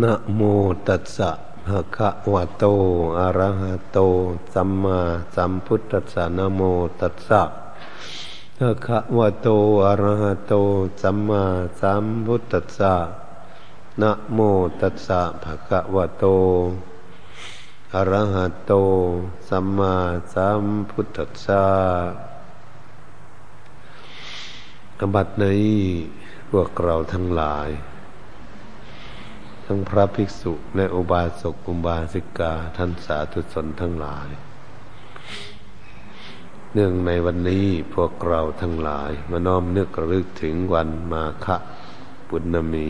นะโมตัสสะภะคะวะโต อะระหะโต สัมมาสัมพุทธัสสะนะโมตัสสะภะคะวะโต อะระหะโต สัมมาสัมพุทธัสสะนะโมตัสสะภะคะวะโต อะระหะโต สัมมาสัมพุทธัสสะอบัดนี้พวกเราทั้งหลาย ทั้งพระภิกษุ และอุบาสกอุบาสิกา ท่านสาธุชนทั้งหลาย เนื่องในวันนี้พวกเราทั้งหลาย มาน้อมนึกระลึกถึงวันมาฆปุณมี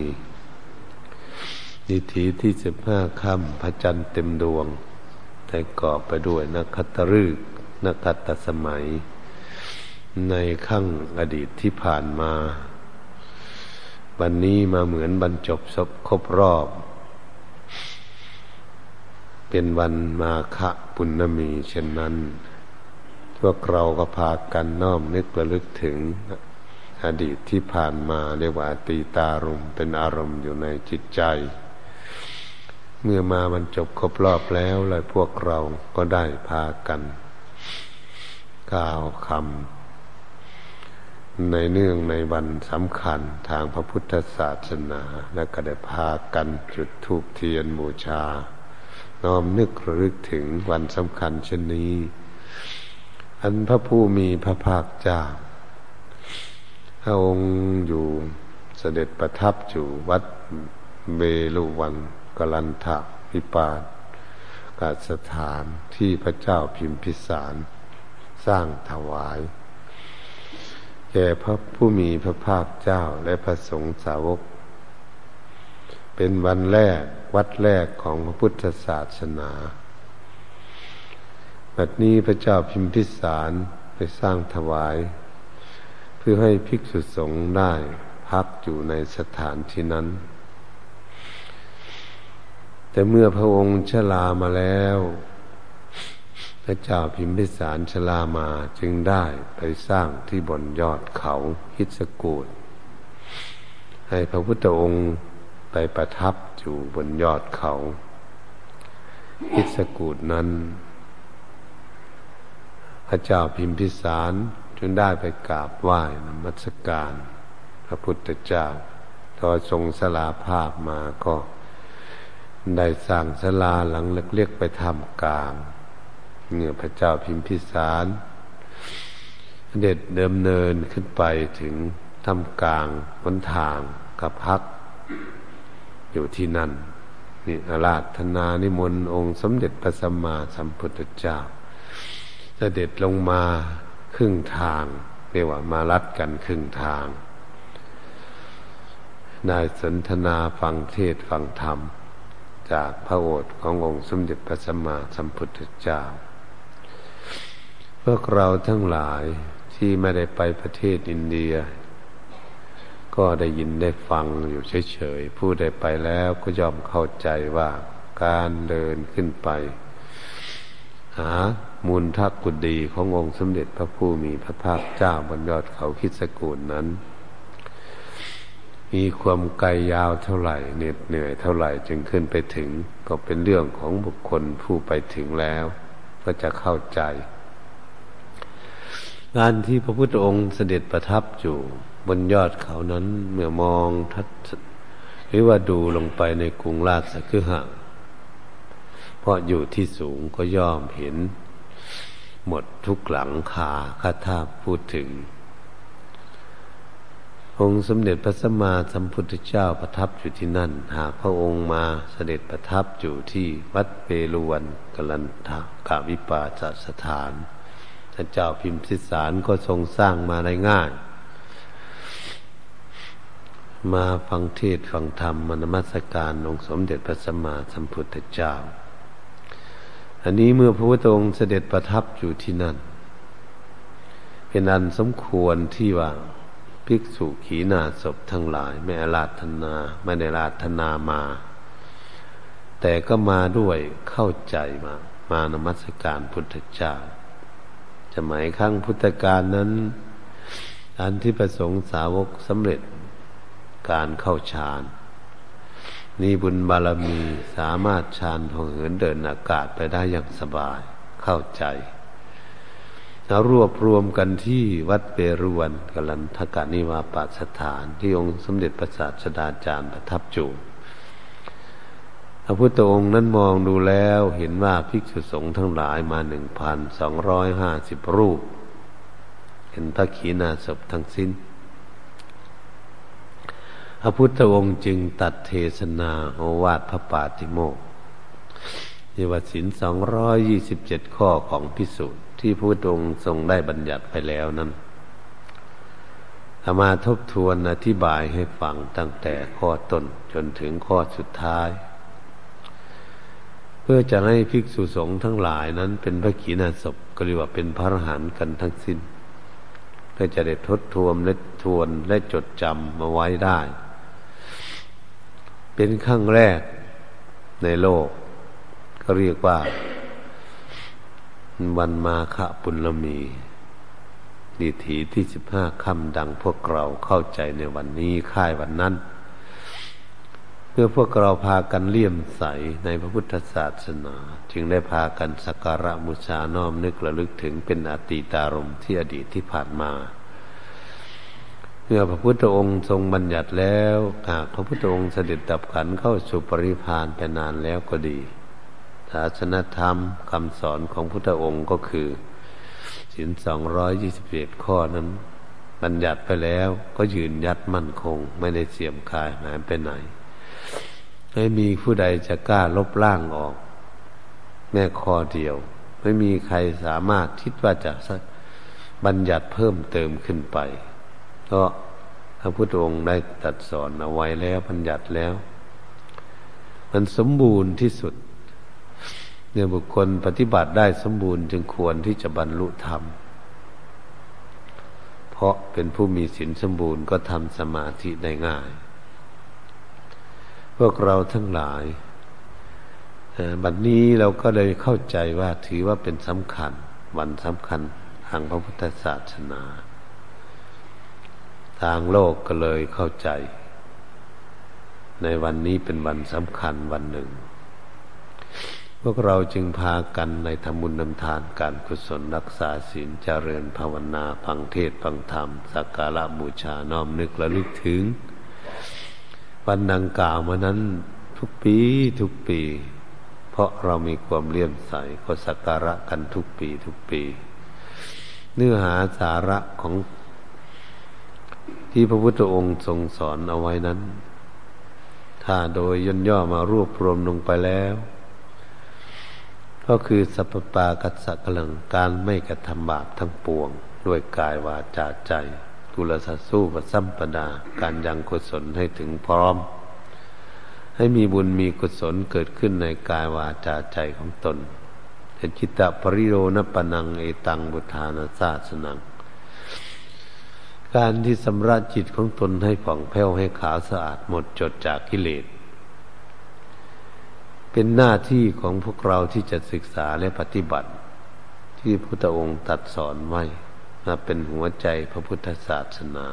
นิธีที่สิบห้าค่ำพระจันทร์เต็มดวง แต่ก่อไปด้วยนักขัตฤกษ์นักขัตสมัย ในขั้งอดีตที่ผ่านมา วันนี้มาเหมือนบรรจบครบรอบ เป็นวันมาฆปุณมีเช่นนั้น พวกเราก็พากันน้อมนึกระลึกถึง อดีตที่ผ่านมาเรียกว่าตีตารมเป็นอารมณ์อยู่ในจิตใจ เมื่อมาบรรจบครบรอบแล้วเลยพวกเราก็ได้พากัน กล่าวคำ ในเนื่องในวันสำคัญทางพระพุทธศาสนา และก็ได้พากันจุดธูปเทียนบูชา น้อมนึกระลึกถึงวันสำคัญเช่นนี้ อันพระผู้มีพระภาคเจ้าพระองค์อยู่เสด็จประทับอยู่วัดเบลุวันกลันทะพิปาสกาสถานที่พระเจ้าพิมพิสาร สร้างถวาย แก่พระผู้มีพระภาคเจ้าและพระสงฆ์สาวก เป็นวันแรกวัดแรกของพระพุทธศาสนาบัดนี้พระเจ้าพิมพิสารไปสร้างถวาย เพื่อให้ภิกษุสงฆ์ได้พักอยู่ในสถานที่นั้น แต่เมื่อพระองค์ชลามาแล้ว พระเจ้าพิมพิสารชลามาจึงได้ไปสร้างที่บนยอดเขาฮิสกูดให้พระพุทธองค์ไปประทับอยู่บนยอดเขาฮิสกูดนั้น พระเจ้าพิมพิสารจึงได้ไปกราบไหว้นมัสการ พระพุทธเจ้าทอทรงสลาภาพมาก็ ได้สร้างสลาหลังเล็กๆไปทำกลาง เมื่อพระเจ้าพิมพิสารเด็ดเดิมเนินขึ้นไปถึงทำกลางบนทางกับพัก อยู่ที่นั่น นี่อาราธนานิมนต์องค์สมเด็จพระสัมมาสัมพุทธเจ้าเสด็จลงมาครึ่งทางเรียกว่ามารัดกันครึ่งทางได้สนทนาฟังเทศฟังธรรม จากพระโอษฐ์ขององค์สมเด็จพระสัมมาสัมพุทธเจ้า พวกเราทั้งหลายที่ไม่ได้ไปประเทศอินเดีย ก็ได้ยินได้ฟังอยู่เฉยๆผู้ใดไปแล้วก็ยอมเข้าใจว่าการเดินขึ้นไป หามูลทักกุดีขององค์สมเด็จพระผู้มีพระภาคเจ้าบนยอดเขาคิดสกุลนั้น มีความไกลยาวเท่าไหร่เหน็ดเหนื่อยเท่าไหร่จึงขึ้นไปถึง ก็เป็นเรื่องของบุคคลผู้ไปถึงแล้ว ก็จะเข้าใจ งานที่พระพุทธองค์เสด็จประทับอยู่บนยอดเขานั้น เมื่อมองทัดหรือว่าดูลงไปในกรุงราชสคือหะเพราะอยู่ที่สูงก็ย่อมเห็น หมดทุกหลังคาคาถาพูดถึง องค์สมเด็จพระสัมมาสัมพุทธเจ้าประทับอยู่ที่นั่น หากพระองค์มาเสด็จประทับอยู่ที่วัดเปรุวันกลันทากาวิปาสสถาน ท่านเจ้าพิมพิสารก็ทรงสร้างมาได้ง่าย มาฟังเทศฟังธรรมมนมัสการองค์สมเด็จพระสัมมาสัมพุทธเจ้า อันนี้เมื่อพระพุทธองค์เสด็จประทับอยู่ที่นั่น เป็นอันสมควรที่ว่าภิกษุขีณาศพทั้งหลาย ไม่อาราธนาไม่ได้ราธนามา แต่ก็มาด้วยเข้าใจมา มานมัสการพุทธเจ้า สมัยครั้งพุทธกาลนั้น อันที่ประสงค์สาวกสำเร็จการเข้าฌานมีบุญบารมีสามารถชานทองเหินเดินอากาศไปได้อย่างสบายเข้าใจเรารวบรวมกันที่วัดเปรวนกัลันทกานิวาปาสถาน ที่องค์สมเด็จพระศาสดาจารย์ประทับจู พระพุทธองค์นั้นมองดูแล้วเห็นว่าภิกษุสงฆ์ทั้งหลายมาหนึ่งพันสองร้อยห้าสิบรูป เห็นพระขีณาสพทั้งสิ้น พระพุทธองค์จึงตัดเทศนาโอวาทพระปาติโมกเยวสินสองร้อยยี่สิบเจ็ดข้อของพิสุที่พระพุทธองค์ทรงได้บัญญัติไปแล้วนั้นามาทบทวนอธิบายให้ฟังตั้งแต่ข้อต้นจนถึงข้อสุดท้าย เพื่อจะให้ภิกษุสงฆ์ทั้งหลายนั้น เป็นพระขีณาสพก็เรียกว่าเป็นพระอรหันต์กันทั้งสิ้นเพื่อจะได้ทดทวนและทวนและจดจำมาไว้ได้ เป็นครั้งแรกในโลก ก็เรียกว่า วันมาฆปุณมีดีถีที่สิบห้าคำดังพวกเราเข้าใจในวันนี้ค่ายวันนั้น เพื่อพวกเราพากันเลี่ยมใสในพระพุทธศาสนา จึงได้พากันสักการะบูชาน้อมนึกระลึกถึงเป็นอติตารมที่อดีตที่ผ่านมาเมื่อพระพุทธองค์ทรงบัญญัติแล้วหากพระพุทธองค์เสด็จดับขันเข้าสู่ปริพานไปนานแล้วก็ดีศาสนธรรมคำสอนของพุทธองค์ก็คือสินสองร้อยยี่สิบเอ็ดข้อนั้น บัญญัติไปแล้วก็ยืนยัดมั่นคงไม่ได้เสียมคายหายไปไหน ไม่มีผู้ใดจะกล้าลบล้างออก แม่ข้อเดียว ไม่มีใครสามารถคิดว่าจะบัญญัติเพิ่มเติมขึ้นไป เพราะพระพุทธองค์ได้ตัดสอนเอาไว้แล้วบัญญัติแล้ว มันสมบูรณ์ที่สุดเนี่ยบุคคลปฏิบัติได้สมบูรณ์จึงควรที่จะบรรลุธรรม เพราะเป็นผู้มีศีลสมบูรณ์ก็ทำสมาธิได้ง่าย วกเราทั้งหลายบัดนนี้เราก็เลยเข้าใจว่าถือว่าเป็นสำคัญ วันสำคัญทางพระพุทธศาสนา ทางโลกก็เลยเข้าใจ ในวันนี้เป็นวันสำคัญวันหนึ่ง พวกเราจึงพากันในธรรมุนนำทานการกุศลรักษาศีลเจริญภาวนาฟังเทศฟังธรรมสักการะบูชาน้อมนึกระลึกถึง วันดังกล่าวมานั้นทุกปีทุกปี เพราะเรามีความเลี่ยมใสก็สักการะกันทุกปีทุกปี เนื้อหาสาระของที่พระพุทธองค์ทรงสอนเอาไว้นั้น ถ้าโดยย่นย่อมารวบรวมลงไปแล้ว ก็คือสัพปากัสสะกลังการไม่กระทำบาปทั้งปวง ด้วยกายวาจาใจ กุลสัสู้ปสัมปดา การยังกุศลให้ถึงพร้อม ให้มีบุญมีกุศลเกิดขึ้นในกายวาจาใจของตนเป็นจิตตปริโรนปนังเอตังบุทานาศาสนัง การที่สำระจิตของตนให้ผ่องแผ้วให้ขาวสะอาดหมดจดจากกิเลสเป็นหน้าที่ของพวกเราที่จะศึกษาและปฏิบัติ ที่พระองค์ตัดสอนไว้ มาเป็นหัวใจพระพุทธศาสนา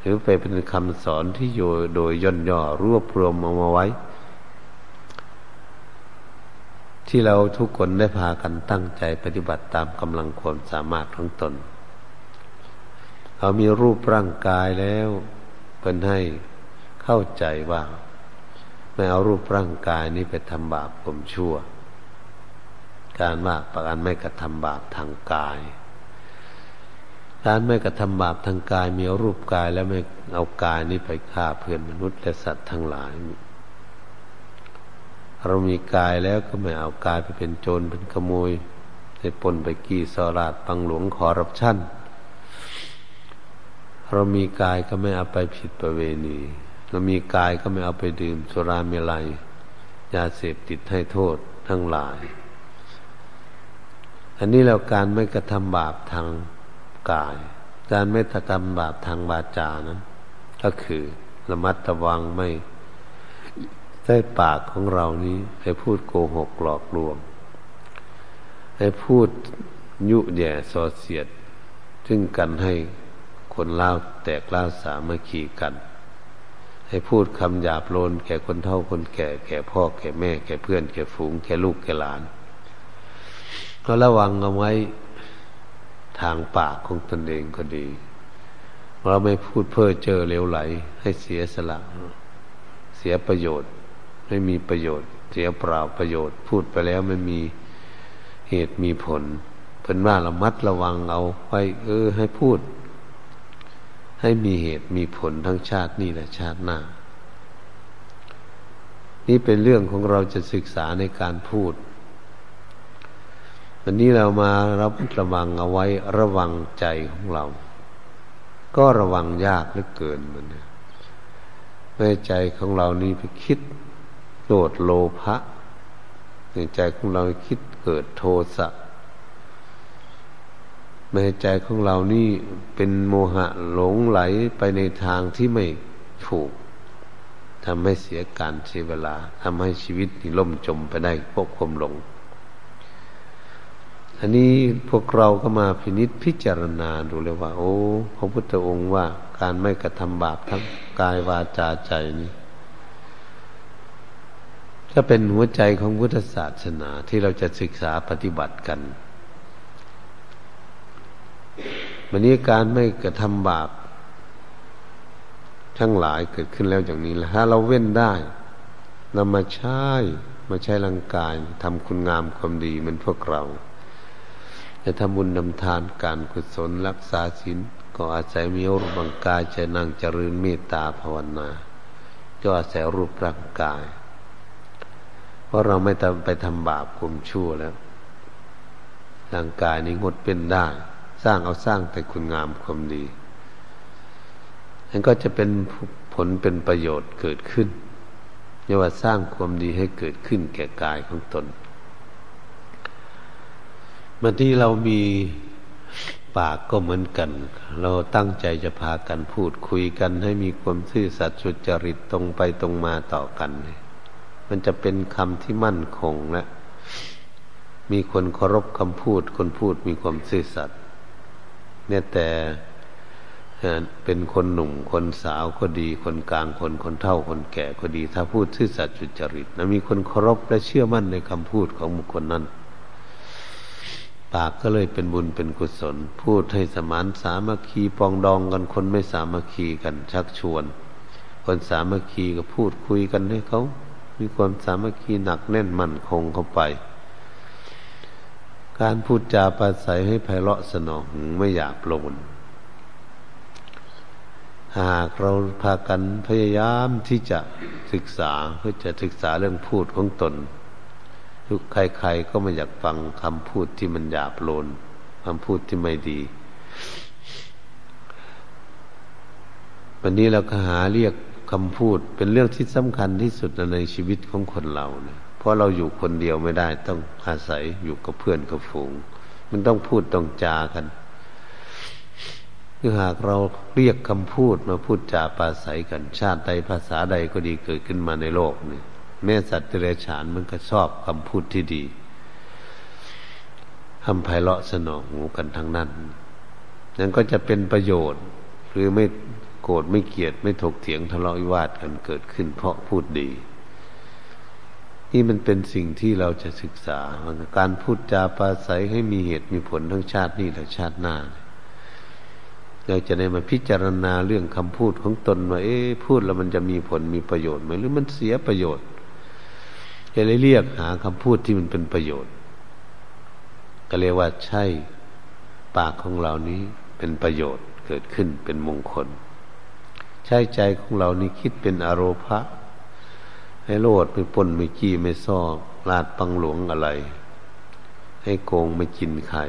หรือไปเป็นคำสอนที่โยโดยย่นย่อรวบรวมเอามาไว้ ที่เราทุกคนได้พากันตั้งใจปฏิบัติตามกำลังความสามารถของตน เรามีรูปร่างกายแล้วเป็นให้เข้าใจว่าไม่เอารูปร่างกายนี้ไปทำบาปผมชั่ว การว่าประการไม่กระทำบาปทางกาย การไม่กระทำบาปทางกายมีรูปกายแล้วไม่เอากายนี้ไปฆ่าเพื่อนมนุษย์และสัตว์ทั้งหลาย เรามีกายแล้วก็ไม่เอากายไปเป็นโจรเป็นขโมยไปปนไปกี่สราดปังหลวงคอรับชั่น เรามีกายก็ไม่เอาไปผิดประเวณี เรามีกายก็ไม่เอาไปดื่มสุราเมลัย ยาเสพติดให้โทษทั้งหลาย อันนี้เราการไม่กระทำบาปทาง กาย การไม่ทำบาปทางวาจานั้น ก็คือระมัดระวังไม่ได้ปากของเรานี้ให้พูดโกหกหลอกลวงให้พูดยุแย่สอเสียด ซึ่งกันให้คนเล่าแตกเล่าสามัคคีกันใให้พูดคำหยาบโลนแก่คนเฒ่าคนแก่ แก่พ่อแก่แม่ แก่เพื่อน แก่ฝูง แก่ลูกแก่หลาน ก็ระวังเอาไว้ ทางปากของตนเองก็ดี เราไม่พูดเพ้อเจอเลวไหล ให้เสียสละ เสียประโยชน์ ไม่มีประโยชน์ เสียเปล่าประโยชน์ พูดไปแล้วไม่มีเหตุมีผลเพิ่นว่าระมัดระวังเอาไว้เออ ให้พูด ให้มีเหตุมีผลทั้งชาตินี้และชาติหน้า นี่เป็นเรื่องของเราจะศึกษาในการพูด วันนี้เรามารับระวังเอาไว้ระวังใจของเรา ก็ระวังยากเหลือเกินมันเนี่ยในใจของเรานี่ไปคิดโกรธโลภะในใจของเราคิดเกิดโทสะในใจของเรานี่เป็นโมหะหลงไหลไปในทางที่ไม่ถูกทำให้เสียการเสียเวลาทำให้ชีวิตนี่ล่มจมไปได้พวกความหลง อันนี้พวกเราก็มาพินิษพิจารณาดูเลยว่า โอ้พระพุทธองค์ว่า การไม่กระทำบาปทั้งกายวาจาใจนี่ก็เป็นหัวใจของพุทธศาสนาที่เราจะศึกษาปฏิบัติกันวันนี้การไม่กระทำบาปทั้งหลายเกิดขึ้นแล้วอย่างนี้แล้วถ้าเราเว้นได้นำมาใช้มาใช้ร่างกายทำคุณงามความดีเหมือนพวกเรา จะทำบุญนำทานการกุศลรักษาศีลก็อาศัยมีรูปร่างกายจะนั่งเจริญเมตตาภาวนาก็อาศัยรูปร่างกาย เพราะเราไม่ไปทำบาปคุมชั่วแล้ว ร่างกายนี้งดเป็นได้ สร้างเอาสร้างแต่คุณงามความดีนั่นก็จะเป็นผลเป็นประโยชน์เกิดขึ้นเรียกว่าสร้างความดีให้เกิดขึ้นแก่กายของตน มื่อที่เรามีปากก็เหมือนกัน เราตั้งใจจะพากันพูดคุยกันให้มีความซื่อสัตย์สุจริตตรงไปตรงมาต่อกัน มันจะเป็นคำที่มั่นคงและมีคนเคารพคำพูด คนพูดมีความซื่อสัตย์เนี่ยแต่เป็นคนหนุ่มคนสาวก็ดี คนกลางคนคนเฒ่าคนแก่ก็ดี ถ้าพูดซื่อสัตย์สุจริตนะมีคนเคารพและเชื่อมั่นในคำพูดของบุคคลนั้น ปากก็เลยเป็นบุญเป็นกุศล พูดให้สมานสามัคคีปองดองกันคนไม่สามัคคีกันชักชวน คนสามัคคีก็พูดคุยกันให้เขามีความสามัคคีหนักแน่นมั่นคงเข้าไป การพูดจาปราศัยให้ไพเราะสนองไม่อยากโลนหากเราพากันพยายามที่จะศึกษาเพื่อจะศึกษาเรื่องพูดของตน ทุกใครๆก็ไม่อยากฟังคำพูดที่มันหยาบโลนคำพูดที่ไม่ดี วันนี้เราก็หาเรียกคำพูดเป็นเรื่องที่สำคัญที่สุดในชีวิตของคนเราเนี่ยเพราะเราอยู่คนเดียวไม่ได้ ต้องอาศัยอยู่กับเพื่อนกับฝูง มันต้องพูดต้องจากันคือหากเราเรียกคำพูดมาพูดจาปาศัยกัน ชาติใดภาษาใดก็ดีเกิดขึ้นมาในโลกเนี่ย แม่สัตว์เดรัจฉานมันก็ชอบคำพูดที่ดีทำไพเราะสนองหูกันทั้งนั้น นั่นก็จะเป็นประโยชน์ หรือไม่โกรธไม่เกลียดไม่ถกเถียงทะเลาะวิวาทกันเกิดขึ้น เพราะพูดดี นี่มันเป็นสิ่งที่เราจะศึกษา การพูดจาปาศัยให้มีเหตุมีผลทั้งชาตินี้และชาติหน้า เราจะได้มาพิจารณาเรื่องคำพูดของตนว่า เอ๊พูดแล้วมันจะมีผลมีประโยชน์ไหมหรือมันเสียประโยชน์ จะได้เรียกหาคำพูดที่มันเป็นประโยชน์ ก็เรียกว่าใช่ปากของเรานี้เป็นประโยชน์เกิดขึ้นเป็นมงคล ใช่ใจของเรานี้คิดเป็นอารมณ์ให้โลดไม่ปนไม่กี้ไม่ซ่อลาดปังหลวงอะไร ให้โกงไม่กินไข่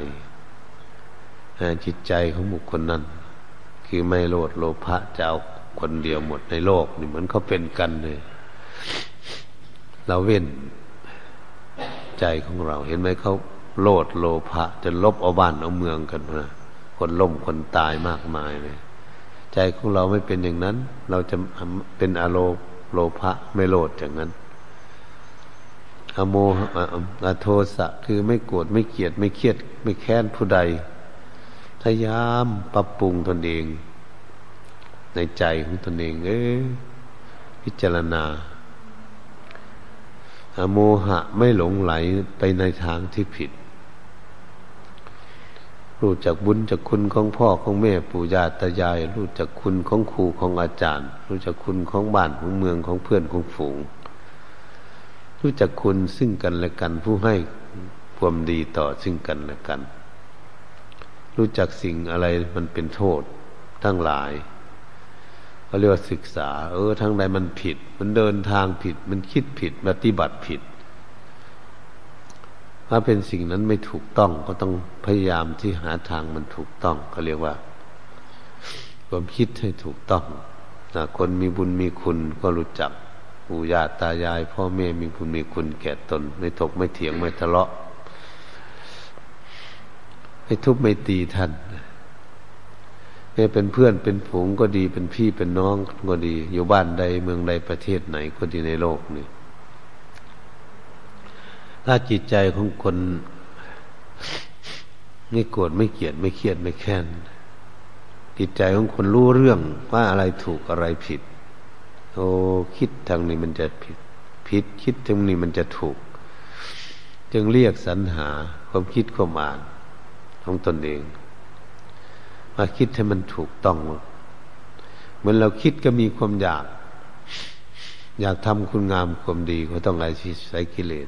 จิตใจของบุคคลนั้น คือไม่โลดโลภะจะเอาคนเดียวหมดในโลกนี่เหมือนเขาเป็นกันเลย เราเว้น ใจของเรา เห็นไหมเขาโลดโลภะจะลบเอาบ้านเอาเมืองกันนะคนล่มคนตายมากมายเลยใจของเราไม่เป็นอย่างนั้น เราจะเป็นอารมณ์โลภะไม่โลดอย่างนั้น อโมอโทสะคือไม่โกรธไม่เกลียดไม่เครียด ไม่แค้นผู้ใดพยายามปรับปรุงตนเอง ในใจของตนเอง เออพิจารณา โมหะไม่หลงไหลไปในทางที่ผิด รู้จักบุญจากคุณของพ่อของแม่ปู่ย่าตายาย รู้จักคุณของครูของอาจารย์ รู้จักคุณของบ้านของเมืองของเพื่อนของฝูง รู้จักคุณซึ่งกันและกันผู้ให้ความดีต่อซึ่งกันและกัน รู้จักสิ่งอะไรมันเป็นโทษทั้งหลาย เขาเรียกว่าศึกษา เออทางใดมันผิด มันเดินทางผิด มันคิดผิดปฏิบัติผิด ถ้าเป็นสิ่งนั้นไม่ถูกต้องก็ต้องพยายามที่หาทางมันถูกต้องเขาเรียกว่า ความคิดให้ถูกต้องนะคนมีบุญมีคุณก็รู้จักปู่ย่าตายาย พ่อแม่มีบุญมีคุณแก่ตน ไม่ถกไม่เถียงไม่ทะเลาะไม่ทุบไม่ตีท่าน นี่เป็นเพื่อนเป็นผงก็ดีเป็นพี่เป็นน้องก็ดี อยู่บ้านใดเมืองใดประเทศไหนก็ดีในโลกนี่ถ้าจิตใจของคนไม่โกรธไม่เกลียดไม่เครียดไม่แค้นจิตใจของคนรู้เรื่องว่าอะไรถูกอะไรผิดโอ้คิดทางนี้มันจะผิด ผิดคิดทางนี้มันจะถูก จึงเรียกสรรหาความคิดความอ่านของตนเอง มาคิดให้มันถูกต้อง เหมือนเราคิดก็มีความอยาก อยากทำคุณงามความดีก็ต้องอาศัยกิเลส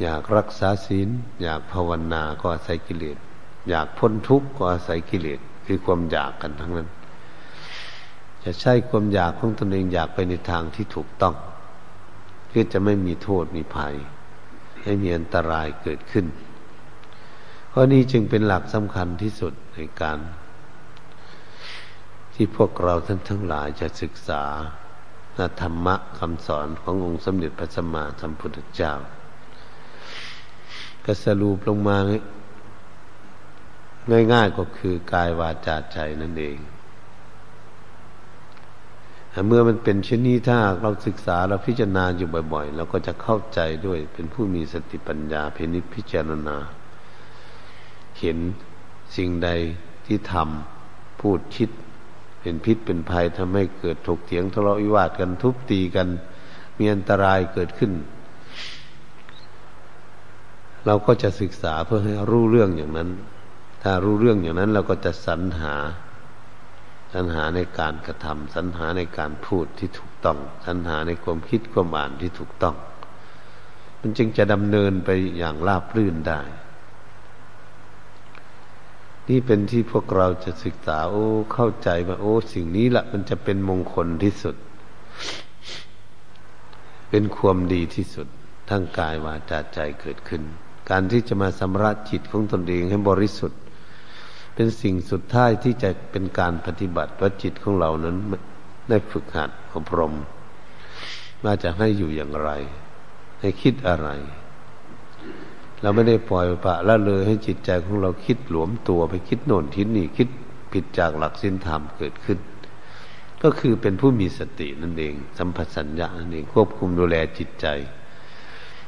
อยากรักษาศีล อยากภาวนาก็อาศัยกิเลส อยากพ้นทุกข์ก็อาศัยกิเลส คือความอยากกันทั้งนั้น จะใช้ความอยากของตนเองอยากไปในทางที่ถูกต้องเพื่อจะไม่มีโทษมีภัยให้มีอันตรายเกิดขึ้น ราะนี้จึงเป็นหลักสำคัญที่สุดในการ ที่พวกเราท่านทั้งหลายจะศึกษาธรรมะคำสอนขององค์สมเด็จพระสัมมาสัมพุทธเจ้าก็สรุปลงมาง่ายๆก็คือกายวาจาใจนั่นเอง เมื่อมันเป็นเช่นนี้ถ้าเราศึกษาเราพิจารณาอยู่บ่อยๆ เราก็จะเข้าใจด้วยเป็นผู้มีสติปัญญาเพนิพิจารณา เห็นสิ่งใดที่ทำพูดคิด เป็นพิษเป็นภัยทำให้เกิดถกเถียงทะเลาะวิวาทกันทุบตีกัน มีอันตรายเกิดขึ้น เราก็จะศึกษาเพื่อให้รู้เรื่องอย่างนั้น ถ้ารู้เรื่องอย่างนั้นเราก็จะสรรหาสรรหาในการกระทำสรรหาในการพูดที่ถูกต้องสรรหาในความคิดความอ่านที่ถูกต้อง มันจึงจะดำเนินไปอย่างราบรื่นได้ นี่เป็นที่พวกเราจะศึกษา โอ้ เข้าใจว่าโอ้ สิ่งนี้ละมันจะเป็นมงคลที่สุด เป็นความดีที่สุด ทั้งกายวาจาใจเกิดขึ้น การที่จะมาสำระจิตของตนเองให้บริสุทธิ์ เป็นสิ่งสุดท้ายที่จะเป็นการปฏิบัติว่าจิตของเรานั้นได้ฝึกหัดอบรมว่าจะให้อยู่อย่างไร ให้คิดอะไร เราไม่ได้ปล่อยปะละเลยให้จิตใจของเราคิดหลวมตัวไปคิดโน่นทิศนี่คิดผิดจากหลักศีลธรรมเกิดขึ้น ก็คือเป็นผู้มีสตินั่นเอง สัมผัสสัญญานั่นเองควบคุมดูแลจิตใจ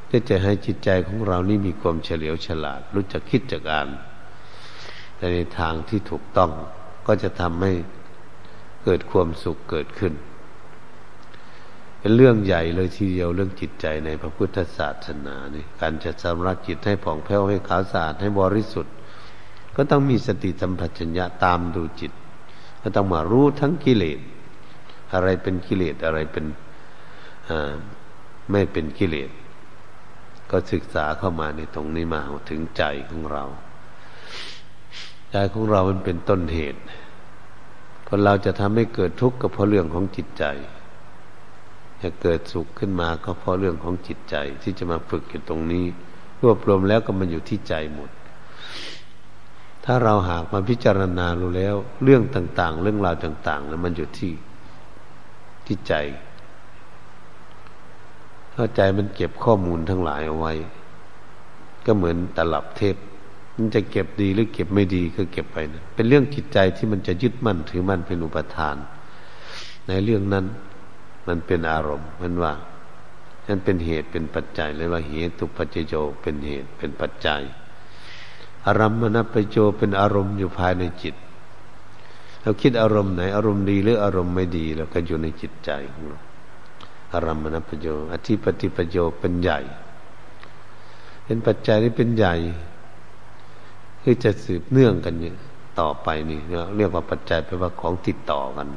เพื่อจะให้จิตใจของเรานี่มีความเฉลียวฉลาด รู้จักคิดจักอ่านในทางที่ถูกต้องก็จะทำให้เกิดความสุขเกิดขึ้น เป็นเรื่องใหญ่เลยทีเดียวเรื่องจิตใจในพระพุทธศาสนานี่การจะสำรักจิตให้ผ่องแผ้วให้ขาวสะอาดให้บริสุทธิ์ ก็ต้องมีสติสัมปชัญญะตามดูจิต ก็ต้องมารู้ทั้งกิเลส อะไรเป็นกิเลสอะไรเป็นไม่เป็นกิเลส ก็ศึกษาเข้ามาในตรงนี้มาถึงใจของเรา ใจของเรามันเป็นต้นเหตุ คนเราจะทำให้เกิดทุกข์ก็เพราะเรื่องของจิตใจ จะเกิดสุขขึ้นมาก็เพราะเรื่องของจิตใจที่จะมาฝึกอยู่ตรงนี้ รวบรวมแล้วก็มันอยู่ที่ใจหมด ถ้าเราหากมาพิจารณารู้แล้ว เรื่องต่าง ๆ เรื่องราวต่าง ๆ แล้วมันอยู่ที่ที่ใจถ้าใจมันเก็บข้อมูลทั้งหลายเอาไว้ ก็เหมือนตลับเทปมันจะเก็บดีหรือเก็บไม่ดีก็เก็บไปนะเป็นเรื่องจิตใจที่มันจะยึดมั่นถือมั่นเป็นอุปทาน ในเรื่องนั้น มันเป็นอารมณ์มันว่านั่นเป็นเหตุเป็นปัจจัยเลยว่าเหตุตุปัจจโยเป็นเหตุเป็นปัจจัยอารมณ์มณปโยเป็นอารมณ์อยู่ภายในจิต เราคิดอารมณ์ไหน อารมณ์ดีหรืออารมณ์ไม่ดีเราก็อยู่ในจิตใจของเราอารมณ์นประโยอธิปฏิประโยเป็นใหญ่ เป็นปัจจัยที่เป็นใหญ่คือจะสืบเนื่องกันอยู่ต่อไปนี่เรียกว่าปัจจัยแปลว่าของติดต่อกัน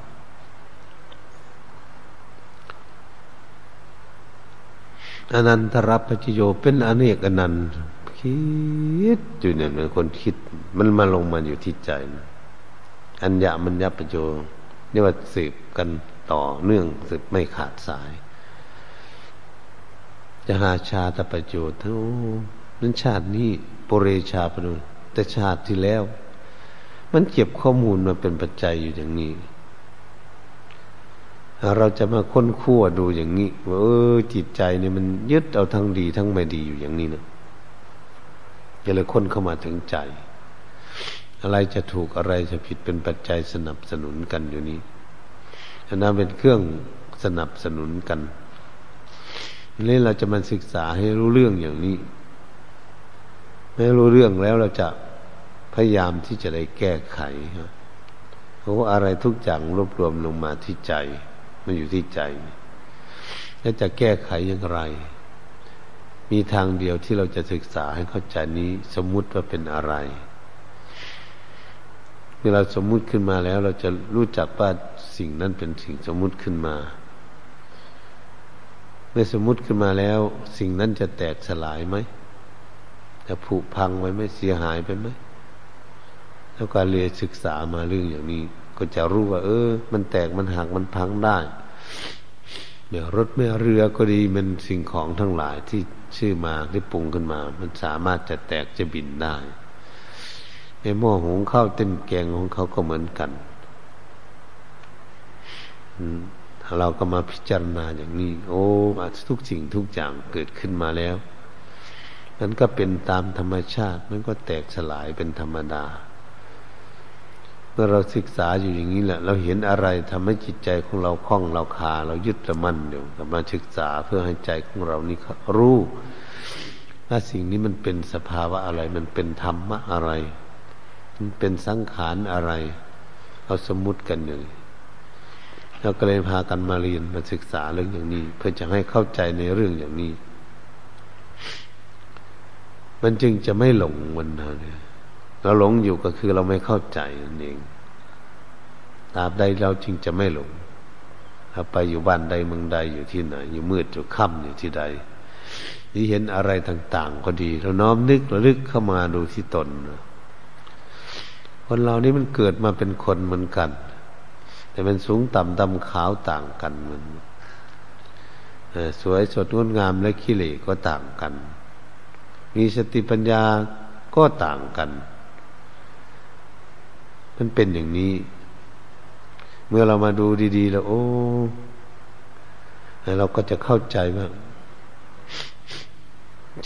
อนันตรปัจโยเป็นอเนกอนันต์คิดอยู่เนี่ยคนคิด มันมาลงมาอยู่ที่ใจนะอัญญามัญญปัจโยเรียกว่าสืบกันต่อเนื่องสืบไม่ขาดสาย จะหาชาตประโยชน์ทั้งนั้นชาตินี้ปุเรชาปนุแต่ชาติที่แล้ว มันเก็บข้อมูลมาเป็นปัจจัยอยู่อย่างนี้ เราจะมาค้นคั่วดูอย่างนี้ว่าเออจิตใจเนี่ยมันยึดเอาทั้งดีทั้งไม่ดีอยู่อย่างนี้นะก็เลยค้นเข้ามาถึงใจ อะไรจะถูกอะไรจะผิดเป็นปัจจัยสนับสนุนกันอยู่นี้อันนั้นเป็นเครื่องสนับสนุนกันนี่เราจะมาศึกษาให้รู้เรื่องอย่างนี้ไม่รู้เรื่องแล้วเราจะพยายามที่จะได้แก้ไขเพราะอะไรทุกอย่างรวบรวมลงมาที่ใจ มันอยู่ที่ใจแล้วจะแก้ไขอย่างไร มีทางเดียวที่เราจะศึกษาให้เข้าใจนี้สมมุติว่าเป็นอะไร เมื่อเราสมมุติขึ้นมาแล้ว เราจะรู้จักว่าสิ่งนั้นเป็นสิ่งสมมุติขึ้นมา เมื่อสมมุติขึ้นมาแล้ว สิ่งนั้นจะแตกสลายไหมจะผุพังไว้ไหมเสียหายไปไหมแล้วการเรียนศึกษามาเรื่องอย่างนี้ ก็จะรู้ว่า เออ มันแตกมันหักมันพังได้เดี๋ยวรถไม่เรือก็ดีมันสิ่งของทั้งหลายที่ชื่อมาที่ปรุงขึ้นมา มันสามารถจะแตกจะบินได้ในหม้อหุงข้าวเต้นแกงของเขาก็เหมือนกันเราก็มาพิจารณาอย่างนี้ โอ้ทุกสิ่งทุกอย่างเกิดขึ้นมาแล้วมันก็เป็นตามธรรมชาติ มันก็แตกสลายเป็นธรรมดา เมื่อเราศึกษาอยู่อย่างนี้แหละ เราเห็นอะไรทำให้จิตใจของเราคล่องเราคา เรายึดมั่นเดี๋ยวมาศึกษาเพื่อให้ใจของเรานี่รู้ว่าสิ่งนี้มันเป็นสภาวะอะไร มันเป็นธรรมะอะไร มันเป็นสังขารอะไรเราสมมุติกันอย่างเราก็เลยพากันมาเรียนมาศึกษาเรื่องอย่างนี้ เพื่อจะให้เข้าใจในเรื่องอย่างนี้ มันจึงจะไม่หลงมันนะเนี่ย เราหลงอยู่ก็คือเราไม่เข้าใจนั่นเองตราบใดเราจึงจะไม่หลงถ้าไปอยู่บ้านใดเมืองใดอยู่ที่ไหน อยู่มืดอยู่ค่ำอยู่ที่ใดที่เห็นอะไรต่าง ๆ ก็ดี เราน้อมนึกระลึกเข้ามาดูที่ตน คนเรานี่มันเกิดมาเป็นคนเหมือนกัน แต่มันสูงต่ำดำขาวต่างกันมันสวยสดงดงามและขี้เหร่ก็ต่างกัน มีสติปัญญาก็ต่างกัน มันเป็นอย่างนี้ เมื่อเรามาดูดีๆ แล้ว โอ้เราก็จะเข้าใจว่า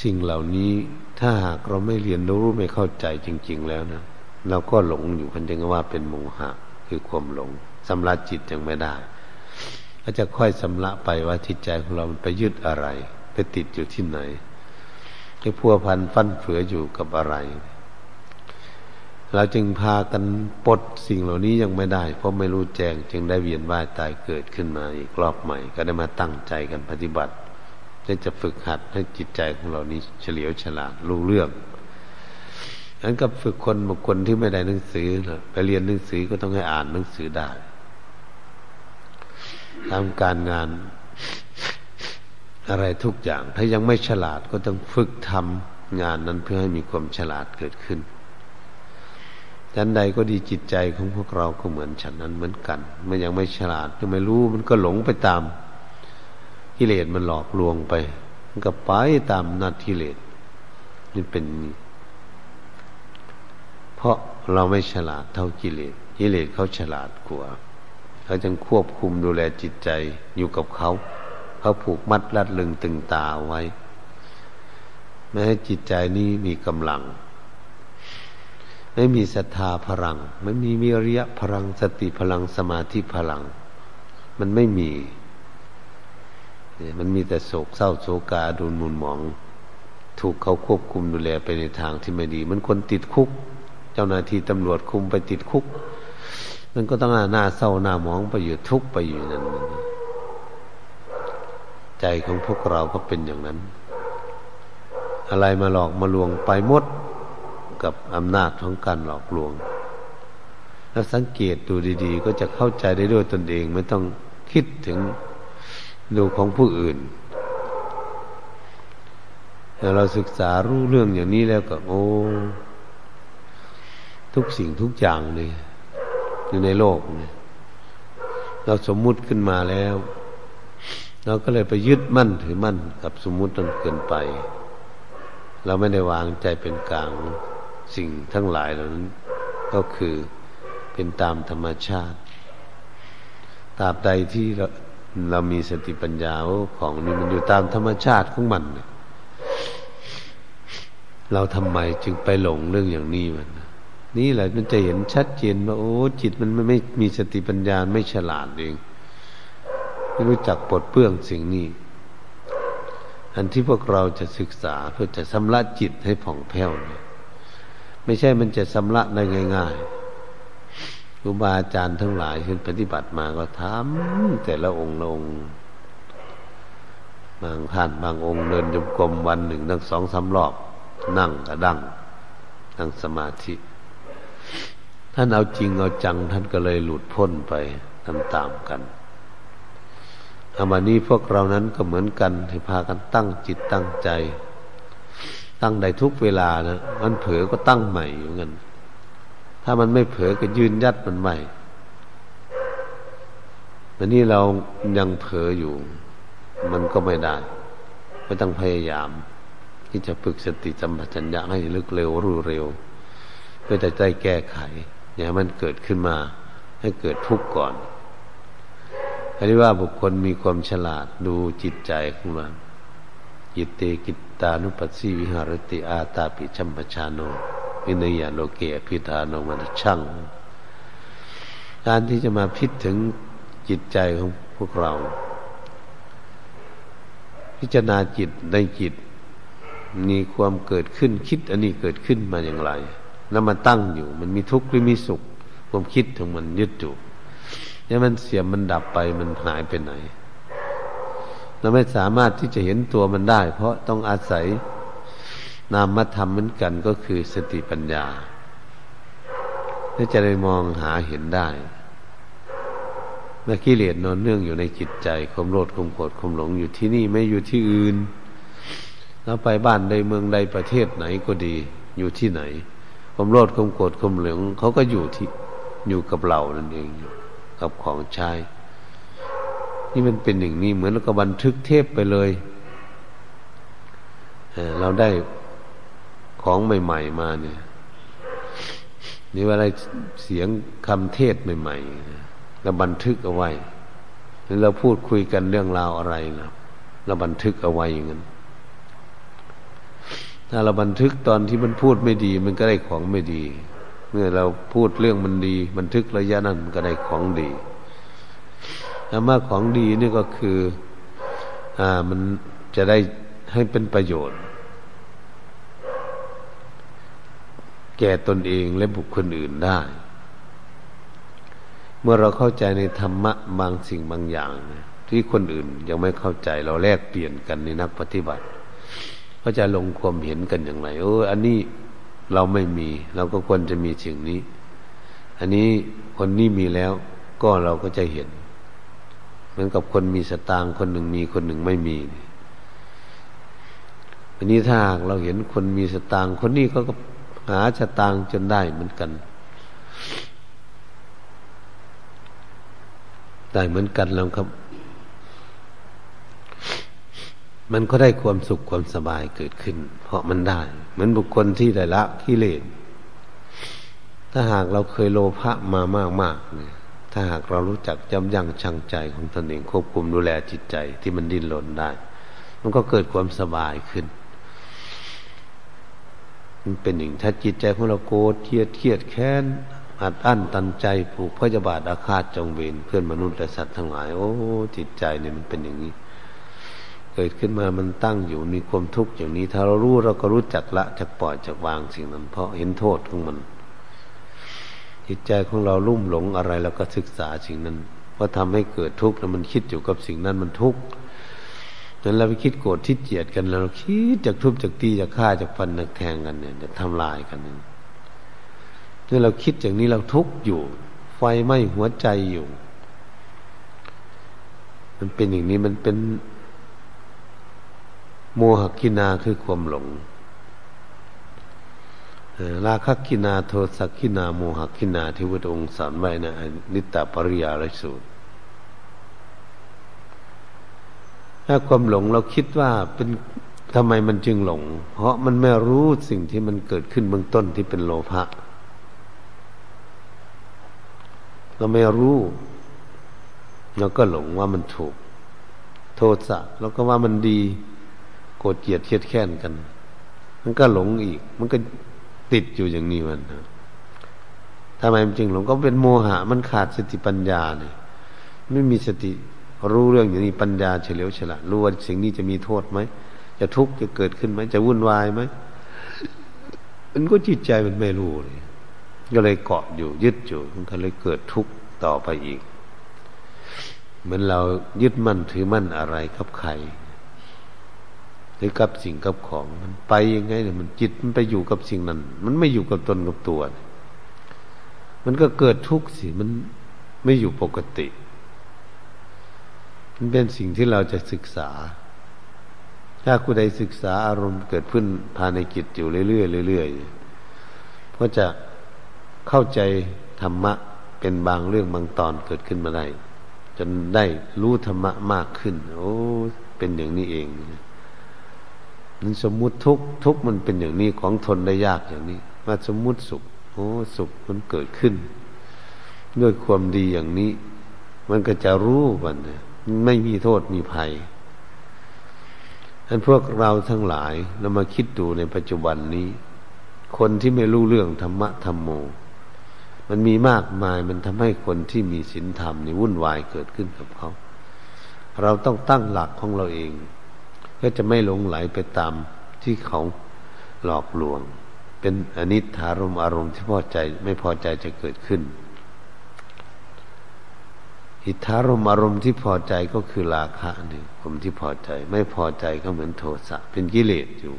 สิ่งเหล่านี้ ถ้าหากเราไม่เรียนรู้ไม่เข้าใจจริง ๆ แล้วนะเราก็หลงอยู่พันจึงว่าเป็นโมหะ คือความหลงสำลักจิตยังไม่ได้ก็จะค่อยสำลักไปว่าจิตใจของเรามันไปยึดอะไร ไปติดอยู่ที่ไหนไปพัวพันฟันเฟืออยู่กับอะไร เราจึงพากันปลดสิ่งเหล่านี้ยังไม่ได้ เพราะไม่รู้แจ้งจึงได้เวียนว่ายตายเกิดขึ้นมาอีกรอบใหม่ ก็ได้มาตั้งใจกันปฏิบัติจะฝึกหัดให้จิตใจของเรานี้เฉลียวฉลาดรู้เรื่องนั้นก็ฝึกคนบางคนที่ไม่ได้หนังสือไปเรียนหนังสือก็ต้องให้อ่านหนังสือได้ทำการงานอะไรทุกอย่าง ถ้ายังไม่ฉลาดก็ต้องฝึกทำงานนั้นเพื่อให้มีความฉลาดเกิดขึ้น ฉันใดก็ดีจิตใจของพวกเราก็เหมือนฉันนั้นเหมือนกัน มันยังไม่ฉลาดยังไม่รู้มันก็หลงไปตามกิเลสมันหลอกลวงไป มันก็ไปตามนัดกิเลสนี่เป็น เพราะเราไม่ฉลาดเท่ากิเลสกิเลสเขาฉลาดกว่าเขาจึงควบคุมดูแลจิตใจอยู่กับเขา เขาผูกมัดรัดลึงตึงตาไว้ ไม่ให้จิตใจนี้มีกำลัง ไม่มีศรัทธาพลัง ไม่มีวิริยะพลังสติพลังสมาธิพลัง มันไม่มีมันมีแต่โศกเศร้าโศกาดุลมุนหมอง ถูกเขาควบคุมดูแลไปในทางที่ไม่ดี มันคนติดคุก เจ้าหน้าที่ตำรวจคุมไปติดคุก มันก็ต้องหน้าเศร้าหน้าหมองไปอยู่ทุกข์ไปอยู่นั่นใจของพวกเราก็เป็นอย่างนั้น อะไรมาหลอกมาลวงไปหมด กับอำนาจของการหลอกลวง แล้วสังเกตดูดี ๆ ก็จะเข้าใจได้ด้วยตนเอง ไม่ต้องคิดถึงดูของผู้อื่นแต่เราศึกษารู้เรื่องอย่างนี้แล้วก็โอ้ ทุกสิ่งทุกอย่างเลยอยู่ในโลกเนี่ยเราสมมุติขึ้นมาแล้ว เราก็เลยไปยึดมั่นถือมั่นกับสมมุตินั้นเกินไป เราไม่ได้วางใจเป็นกลาง สิ่งทั้งหลายเหล่านั้นก็คือเป็นตามธรรมชาติตราบใดที่เราเรามีสติปัญญาของนี่มันอยู่ตามธรรมชาติของมันเราทำไมจึงไปหลงเรื่องอย่างนี้มันนี่แหละมันจะเห็นชัดเจนว่าโอ้จิตมันไม่มีสติปัญญาไม่ฉลาดเองไม่รู้จักปลดเปื้องสิ่งนี้ อันที่พวกเราจะศึกษาเพื่อจะชำระจิตให้ผ่องแผ้วเนี่ย ไม่ใช่มันจะชำระได้ง่ายๆครูบาอาจารย์ทั้งหลายที่ปฏิบัติมาก็ทำแต่ละองค์ลงบางท่านบางองค์เดินจมกรมวันหนึ่งตั้งสองสามรอบ นั่งกระดังนั่งสมาธิ ท่านเอาจริงเอาจัง ท่านก็เลยหลุดพ้นไปตามตามกันอามานี้พวกเรานั้นก็เหมือนกันที่พากันตั้งจิตตั้งใจ ตั้งได้ทุกเวลานะมันเผลอก็ตั้งใหม่อยู่เงินถ้ามันไม่เผลอก็ยืนยัดมันใหม่อันนี้เรายังเผลออยู่ มันก็ไม่ได้ไม่ต้องพยายาม ที่จะฝึกสติสัมปชัญญะให้ลึกเร็วรู้เร็ว เพื่อจะได้แก้ไข อย่าให้มันเกิดขึ้นมา ให้เกิดทุกข์ก่อนอันนี้ว่าบุคคลมีความฉลาดดูจิตใจของมันจิตเตกิต ตานุปัสสีวิหารติอาตาปิชัมปชาโนวินัยาโลเกอพิธานมันช่างการที่จะมาพิจถึงจิตใจของพวกเรา พิจารณาจิตในจิต มีความเกิดขึ้นคิด อันนี้เกิดขึ้นมาอย่างไร แล้วมันตั้งอยู่ มันมีทุกข์หรือมีสุข ความคิดของมันยึดอยู่เนี่ยมันเสียมันดับไปมันหายไปไหน เราไม่สามารถที่จะเห็นตัวมันได้ เพราะต้องอาศัยนามธรรมเหมือนกันก็คือสติปัญญาเพื่อจะได้มองหาเห็นได้เมื่อกิเลสนอนเนื่องอยู่ในจิตใจความโลดความโกรธความหลงอยู่ที่นี่ไม่อยู่ที่อื่นแล้วไปบ้านใดเมืองใดประเทศไหนก็ดีอยู่ที่ไหนความโลดความโกรธความหลงเขาก็อยู่ที่อยู่กับเรานั่นเองอยู่กับของใช้ นี่มันเป็นอย่างนี้เหมือนเราก็บันทึกเทปไปเลยเเราได้ของใหม่ ๆ มาเนี่ยนี่ว่าอะไรเสียงคำเทศใหม่ๆเราบันทึกเอาไว้แล้วเราพูดคุยกันเรื่องราวอะไรนะเราบันทึกเอาไว้อย่างนั้นถ้าเราบันทึกตอนที่มันพูดไม่ดี มันก็ได้ของไม่ดี เมื่อเราพูดเรื่องมันดี บันทึกระยะนั้นมันก็ได้ของดี แล้วมาของดีนี่ก็คือ อ่ามันจะได้ให้เป็นประโยชน์ แก่ตนเองและบุคคลอื่นได้ เมื่อเราเข้าใจในธรรมะบางสิ่งบางอย่าง ที่คนอื่นยังไม่เข้าใจเราแลกเปลี่ยนกันในนักปฏิบัติก็จะลงความเห็นกันอย่างไรเอออันนี้เราไม่มี เราก็ควรจะมีสิ่งนี้ อันนี้คนนี้มีแล้วก็เราก็จะเห็น เหมือนกับคนมีสตางค์คนหนึ่งมีคนหนึ่งไม่มีอันนี้ถ้าเราเห็นคนมีสตางค์คนนี้เขาก็หาสตางค์จนได้เหมือนกัน ได้เหมือนกันแล้วครับ มันก็ได้ความสุขความสบายเกิดขึ้น เพราะมันได้ เหมือนบุคคลที่ได้ละกิเลสถ้าหากเราเคยโลภะมามากมากเนี่ย ถ้าหากเรารู้จักจำยั้งชั่งใจของตนเองควบคุมดูแลจิตใจที่มันดิ้นรนได้ มันก็เกิดความสบายขึ้น มันเป็นอย่างถ้าจิตใจของเราโกรธเครียดเครียดแค้นอัดอั้นตันใจผูกพยาบาทอาฆาตจองเวรเพื่อนมนุษย์และสัตว์ทั้งหลาย โอ้จิตใจเนี่ยมันเป็นอย่างนี้ เกิดขึ้นมามันตั้งอยู่มีความทุกข์อย่างนี้ ถ้าเรารู้เราก็รู้จักละจักปล่อยจักวางสิ่งนั้นเพราะเห็นโทษของมัน จิตใจของเราลุ่มหลงอะไรเราก็ศึกษาสิ่งนั้นพราะทำให้เกิดทุกข์แล้วมันคิดอยู่กับสิ่งนั้นมันทุกข์นั้นเราไปคิดโกรธที่เจียดกันเราคิดจากทุบจากตีจากฆ่าจากฟันจากแทงกันเนี่ยจะทำลายกันเนี่ยเมื่เราคิดอย่างนี้เราทุกข์อยู่ ไฟไหม้หัวใจอยู่ มันเป็นอย่างนี้มันเป็น โมหกินาคือความหลง ราคกินาโทสักกินาโมหกินาที่พระองค์สอนไว้นะนิตตปริยาลสูตรถ้าความหลงเราคิดว่าเป็นทำไมมันจึงหลง เพราะมันไม่รู้สิ่งที่มันเกิดขึ้นเบื้องต้นที่เป็นโลภะเราไม่รู้เราก็หลงว่ามันถูก โทสะเราก็ว่ามันดี โกรธเกลียดเทียดแค้นกัน มันก็หลงอีก มันก็ ติดอยู่อย่างนี้มันทำไมมันจึงหลงก็เป็นโมหะ มันขาดสติปัญญาเนี่ยไม่มีสติรู้เรื่องอย่างนี้ปัญญาเฉลียวฉลาดรู้ว่าสิ่งนี้จะมีโทษไหมจะทุกข์จะเกิดขึ้นไหมจะวุ่นวายไหมมันก็จิตใจมันไม่รู้เลยก็เลยเกาะอยู่ ยึดอยู่มันก็เลยเกิดทุกข์ต่อไปอีก เหมือนเรายึดมั่นถือมั่นอะไรกับใคร หรือกับสิ่งกับของมันไปยังไงเนี่ยมันจิตมันไปอยู่กับสิ่งนั้น มันไม่อยู่กับตนกับตัว มันก็เกิดทุกข์สิมันไม่อยู่ปกติ มันเป็นสิ่งที่เราจะศึกษา ถ้าผู้ใดศึกษาอารมณ์เกิดขึ้นภายในจิตอยู่เรื่อยๆเรื่อยๆก็จะเข้าใจธรรมะเป็นบางเรื่องบางตอนเกิดขึ้นมาได้จนได้รู้ธรรมะมากขึ้น โอ้ เป็นอย่างนี้เองนั้ นสมมุติทุกทุกมันเป็นอย่างนี้ของทนได้ยากอย่างนี้ มาสมมุติสุขโอ้สุขมันเกิดขึ้น ด้วยความดีอย่างนี้ มันก็จะรู้มันเนี่ยไม่มีโทษมีภัยอันพวกเราทั้งหลายเรามาคิดดูในปัจจุบันนี้ คนที่ไม่รู้เรื่องธรรมะธรรมโม มันมีมากมายมันทำให้คนที่มีศีลธรรมนี่วุ่นวายเกิดขึ้นกับเขา เราต้องตั้งหลักของเราเอง เพื่อจะไม่หลงไหลไปตามที่เขาหลอกลวง เป็นอนิจฐารมอารมณ์ที่พอใจไม่พอใจจะเกิดขึ้น อิทธารมอารมณ์ที่พอใจก็คือราคะนี่ผมที่พอใจ ไม่พอใจก็เหมือนโทสะเป็นกิเลสอยู่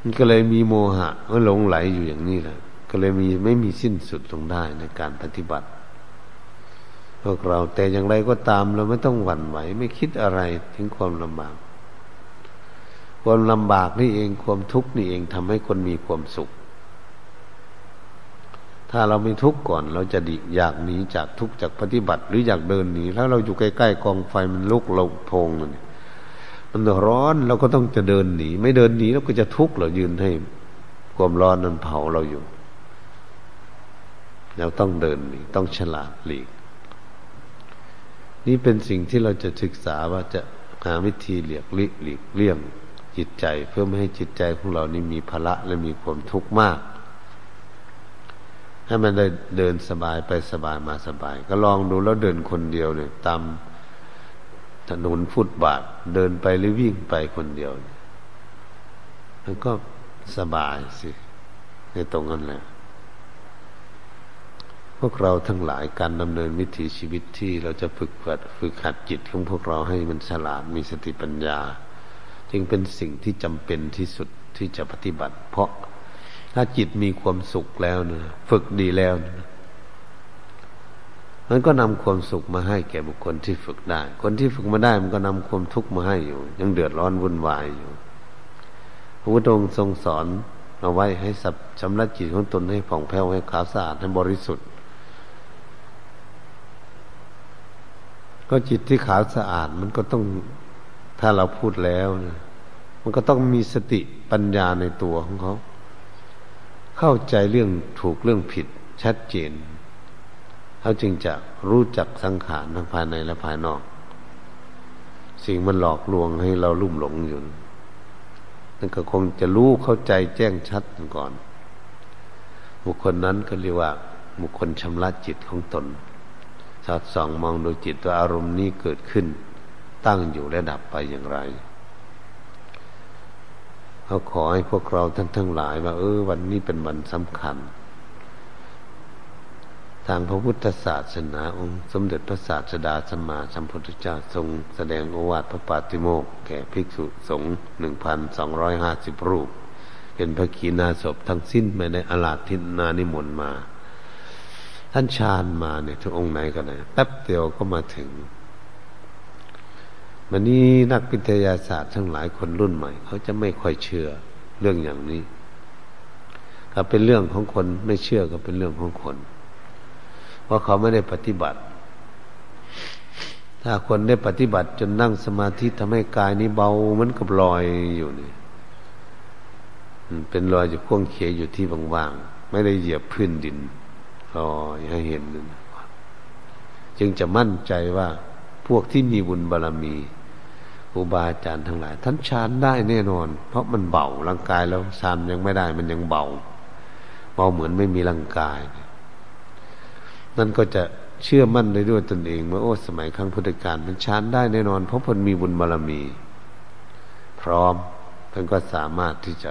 มันก็เลยมีโมหะก็หลงไหลอยู่อย่างนี้แหละก็เลยมีไม่มีสิ้นสุดลงได้ในการปฏิบัติ พวกเราแต่อย่างไรก็ตามเราไม่ต้องหวั่นไหว ไม่คิดอะไรถึงความลำบาก ความลำบากนี่เองความทุกข์นี่เองทำให้คนมีความสุข ถ้าเราไม่ทุกข์ก่อน เราจะดิอยากหนีจากทุกข์จากปฏิบัติ หรืออยากเดินหนีแล้วเราอยู่ใกล้ๆกองไฟมันลุกเราพงมันมันร้อนเราก็ต้องจะเดินหนี ไม่เดินหนีเราก็จะทุกข์เรายืนให้ ความร้อนนั้นเผาเราอยู่เราต้องเดินหนีต้องฉลาดหลีก นี่เป็นสิ่งที่เราจะศึกษาว่าจะหาวิธีเลียกลิหลีกเลี่ยงจิตใจเพื่อไม่ให้จิตใจของเรานี่มีภาระและมีความทุกข์มาก ให้มันได้เดินสบายไปสบายมาสบาย ก็ลองดูแล้วเดินคนเดียวเนี่ย ตามถนนฟุตบาท เดินไปหรือวิ่งไปคนเดียว มันก็สบายสิในตรงนั้นแหละ วกเราทั้งหลายการดำเนินวิถีชีวิตที่เราจะฝึกหัดฝึกหัดจิตของพวกเราให้มันฉลาดมีสติปัญญา จึงเป็นสิ่งที่จำเป็นที่สุดที่จะปฏิบัติ เพราะถ้าจิตมีความสุขแล้วนะฝึกดีแล้วนะมันก็นำความสุขมาให้แก่บุคคลที่ฝึกได้ คนที่ฝึกมาได้มันก็นำความทุกข์มาให้อยู่ ยังเดือดร้อนวุ่นวายอยู่พระพุทธองค์ทรงสอนเอาไว้ให้สับชำระจิตของตนให้ผ่องแผ้วให้ขาวสะอาดให้บริสุทธิ์ ก็จิตที่ขาวสะอาดมันก็ต้องถ้าเราพูดแล้วนะมันก็ต้องมีสติปัญญาในตัวของเขา เข้าใจเรื่องถูกเรื่องผิดชัดเจนเขาจึงจะรู้จักสังขารทั้งภายในและภายนอก สิ่งมันหลอกลวงให้เราลุ่มหลงอยู่นั่นก็คงจะรู้เข้าใจแจ้งชัดก่อน บุคคลนั้นก็เรียกว่าบุคคลชำระจิตของตน สอดส่องมองดูจิตว่าอารมณ์นี้เกิดขึ้น ตั้งอยู่และดับไปอย่างไรเขาขอให้พวกเราท่านทั้งหลายว่าเออ วันนี้เป็นวันสำคัญ ทางพระพุทธศาสนาองค์ สมเด็จพระศาสดาสัมมาสัมพุทธเจ้าทรงแสดงโอวาทพระปาติโมกแก่ภิกษุสงฆ์หนึ่งพันสองร้อยห้าสิบรูป เป็นพระขีณาสพทั้งสิ้นไม่ได้อลาทินานิมนต์มา ท่านชาญมาเนี่ยทุกองค์ไหนก็ได้แป๊บเดียวก็มาถึงวันนี้นักวิทยาศาสตร์ทั้งหลายคนรุ่นใหม่ เขาจะไม่ค่อยเชื่อเรื่องอย่างนี้ถ้าเป็นเรื่องของคนไม่เชื่อก็เป็นเรื่องของคน เพราะเขาไม่ได้ปฏิบัติ ถ้าคนได้ปฏิบัติจนนั่งสมาธิทำให้กายนี้เบาเหมือนกับลอยอยู่นี่เป็นรอยอยู่พ่วงเขียอยู่ที่ว่างๆไม่ได้เหยียบพื้นดิน ลอยให้เห็น จึงจะมั่นใจว่าพวกที่มีบุญบารรมีครูบาอาจารย์ทั้งหลาย ท่านฌานได้แน่นอน เพราะมันเบาร่างกายแล้วฌานยังไม่ได้มันยังเบาเบาเหมือนไม่มีร่างกาย นั่นก็จะเชื่อมั่นได้ด้วยตนเองว่าโอ้สมัยครั้งพุทธกาลมันฌานได้แน่นอน เพราะมันมีบุญบารรมี พร้อมท่านก็สามารถที่จะ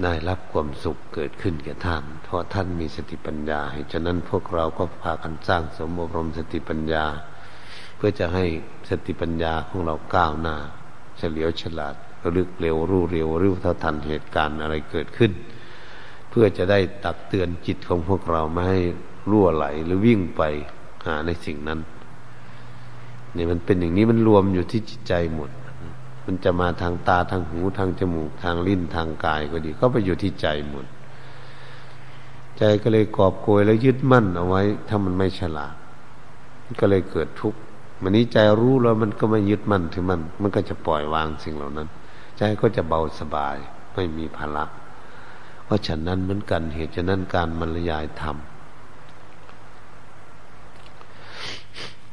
ได้รับความสุขเกิดขึ้นแก่ท่าน เพราะท่านมีสติปัญญาฉะนั้นพวกเราก็พากันสร้างสมบรมสติปัญญา เพื่อจะให้สติปัญญาของเราก้าวหน้า เฉลียวฉลาดรึกเร็วรู้เร็วรู้เท่าทันเหตุการณ์อะไรเกิดขึ้น เพื่อจะได้ตักเตือนจิตของพวกเราไม่ให้รั่วไหลหรือวิ่งไปหาในสิ่งนั้นเนี่ยมันเป็นอย่างนี้มันรวมอยู่ที่จิตใจหมด มันจะมาทางตาทางหูทางจมูกทางลิ้นทางกายก็ดี ก็ไปอยู่ที่ใจหมด ใจก็เลยกอบโกยแล้วยึดมั่นเอาไว้ ถ้ามันไม่ฉลาดก็เลยเกิดทุกข์มันนี้ใจรู้แล้วมันก็ไม่ยึดมั่นถือมัน มันก็จะปล่อยวางสิ่งเหล่านั้น ใจก็จะเบาสบาย ไม่มีภาระเพราะฉะนั้นเหมือนกันเหตุฉะนั้นการบรรยายธรรม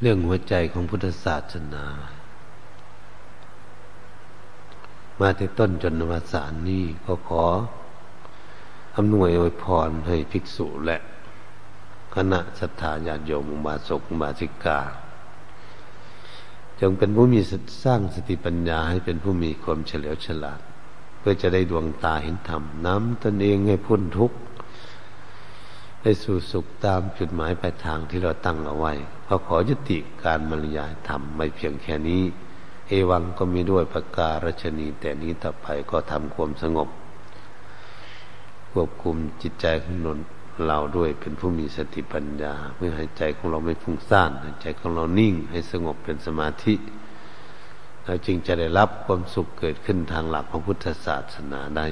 เรื่องหัวใจของพุทธศาสนา มาถึงต้นจนนวสารนี้ก็ขออำนวยอวยพรให้ภิกษุและ คณะศรัทธาญาติโยมบาศกบาสิกา จงเป็นผู้มีสร้างสติปัญญาให้เป็นผู้มีความเฉลียวฉลาด เพื่อจะได้ดวงตาเห็นธรรมน้ำตนเองให้พ้นทุกข์ได้สู่สุขตามจุดหมายปลายทางที่เราตั้งเอาไว้ขอขอยุติการบรรยายธรรมไม่เพียงแค่นี้ เอวังก็มีด้วยประการชนี แต่นี้ต่อไปก็ทำความสงบ ควบคุมจิตใจของนนเราด้วยเป็นผู้มีสติปัญญา เพื่อให้ใจของเราไม่ฟุ้งซ่านให้ใจของเรานิ่งให้สงบเป็นสมาธิเราจึงจะได้รับความสุขเกิดขึ้นทางหลักพระพุทธศาสนาได้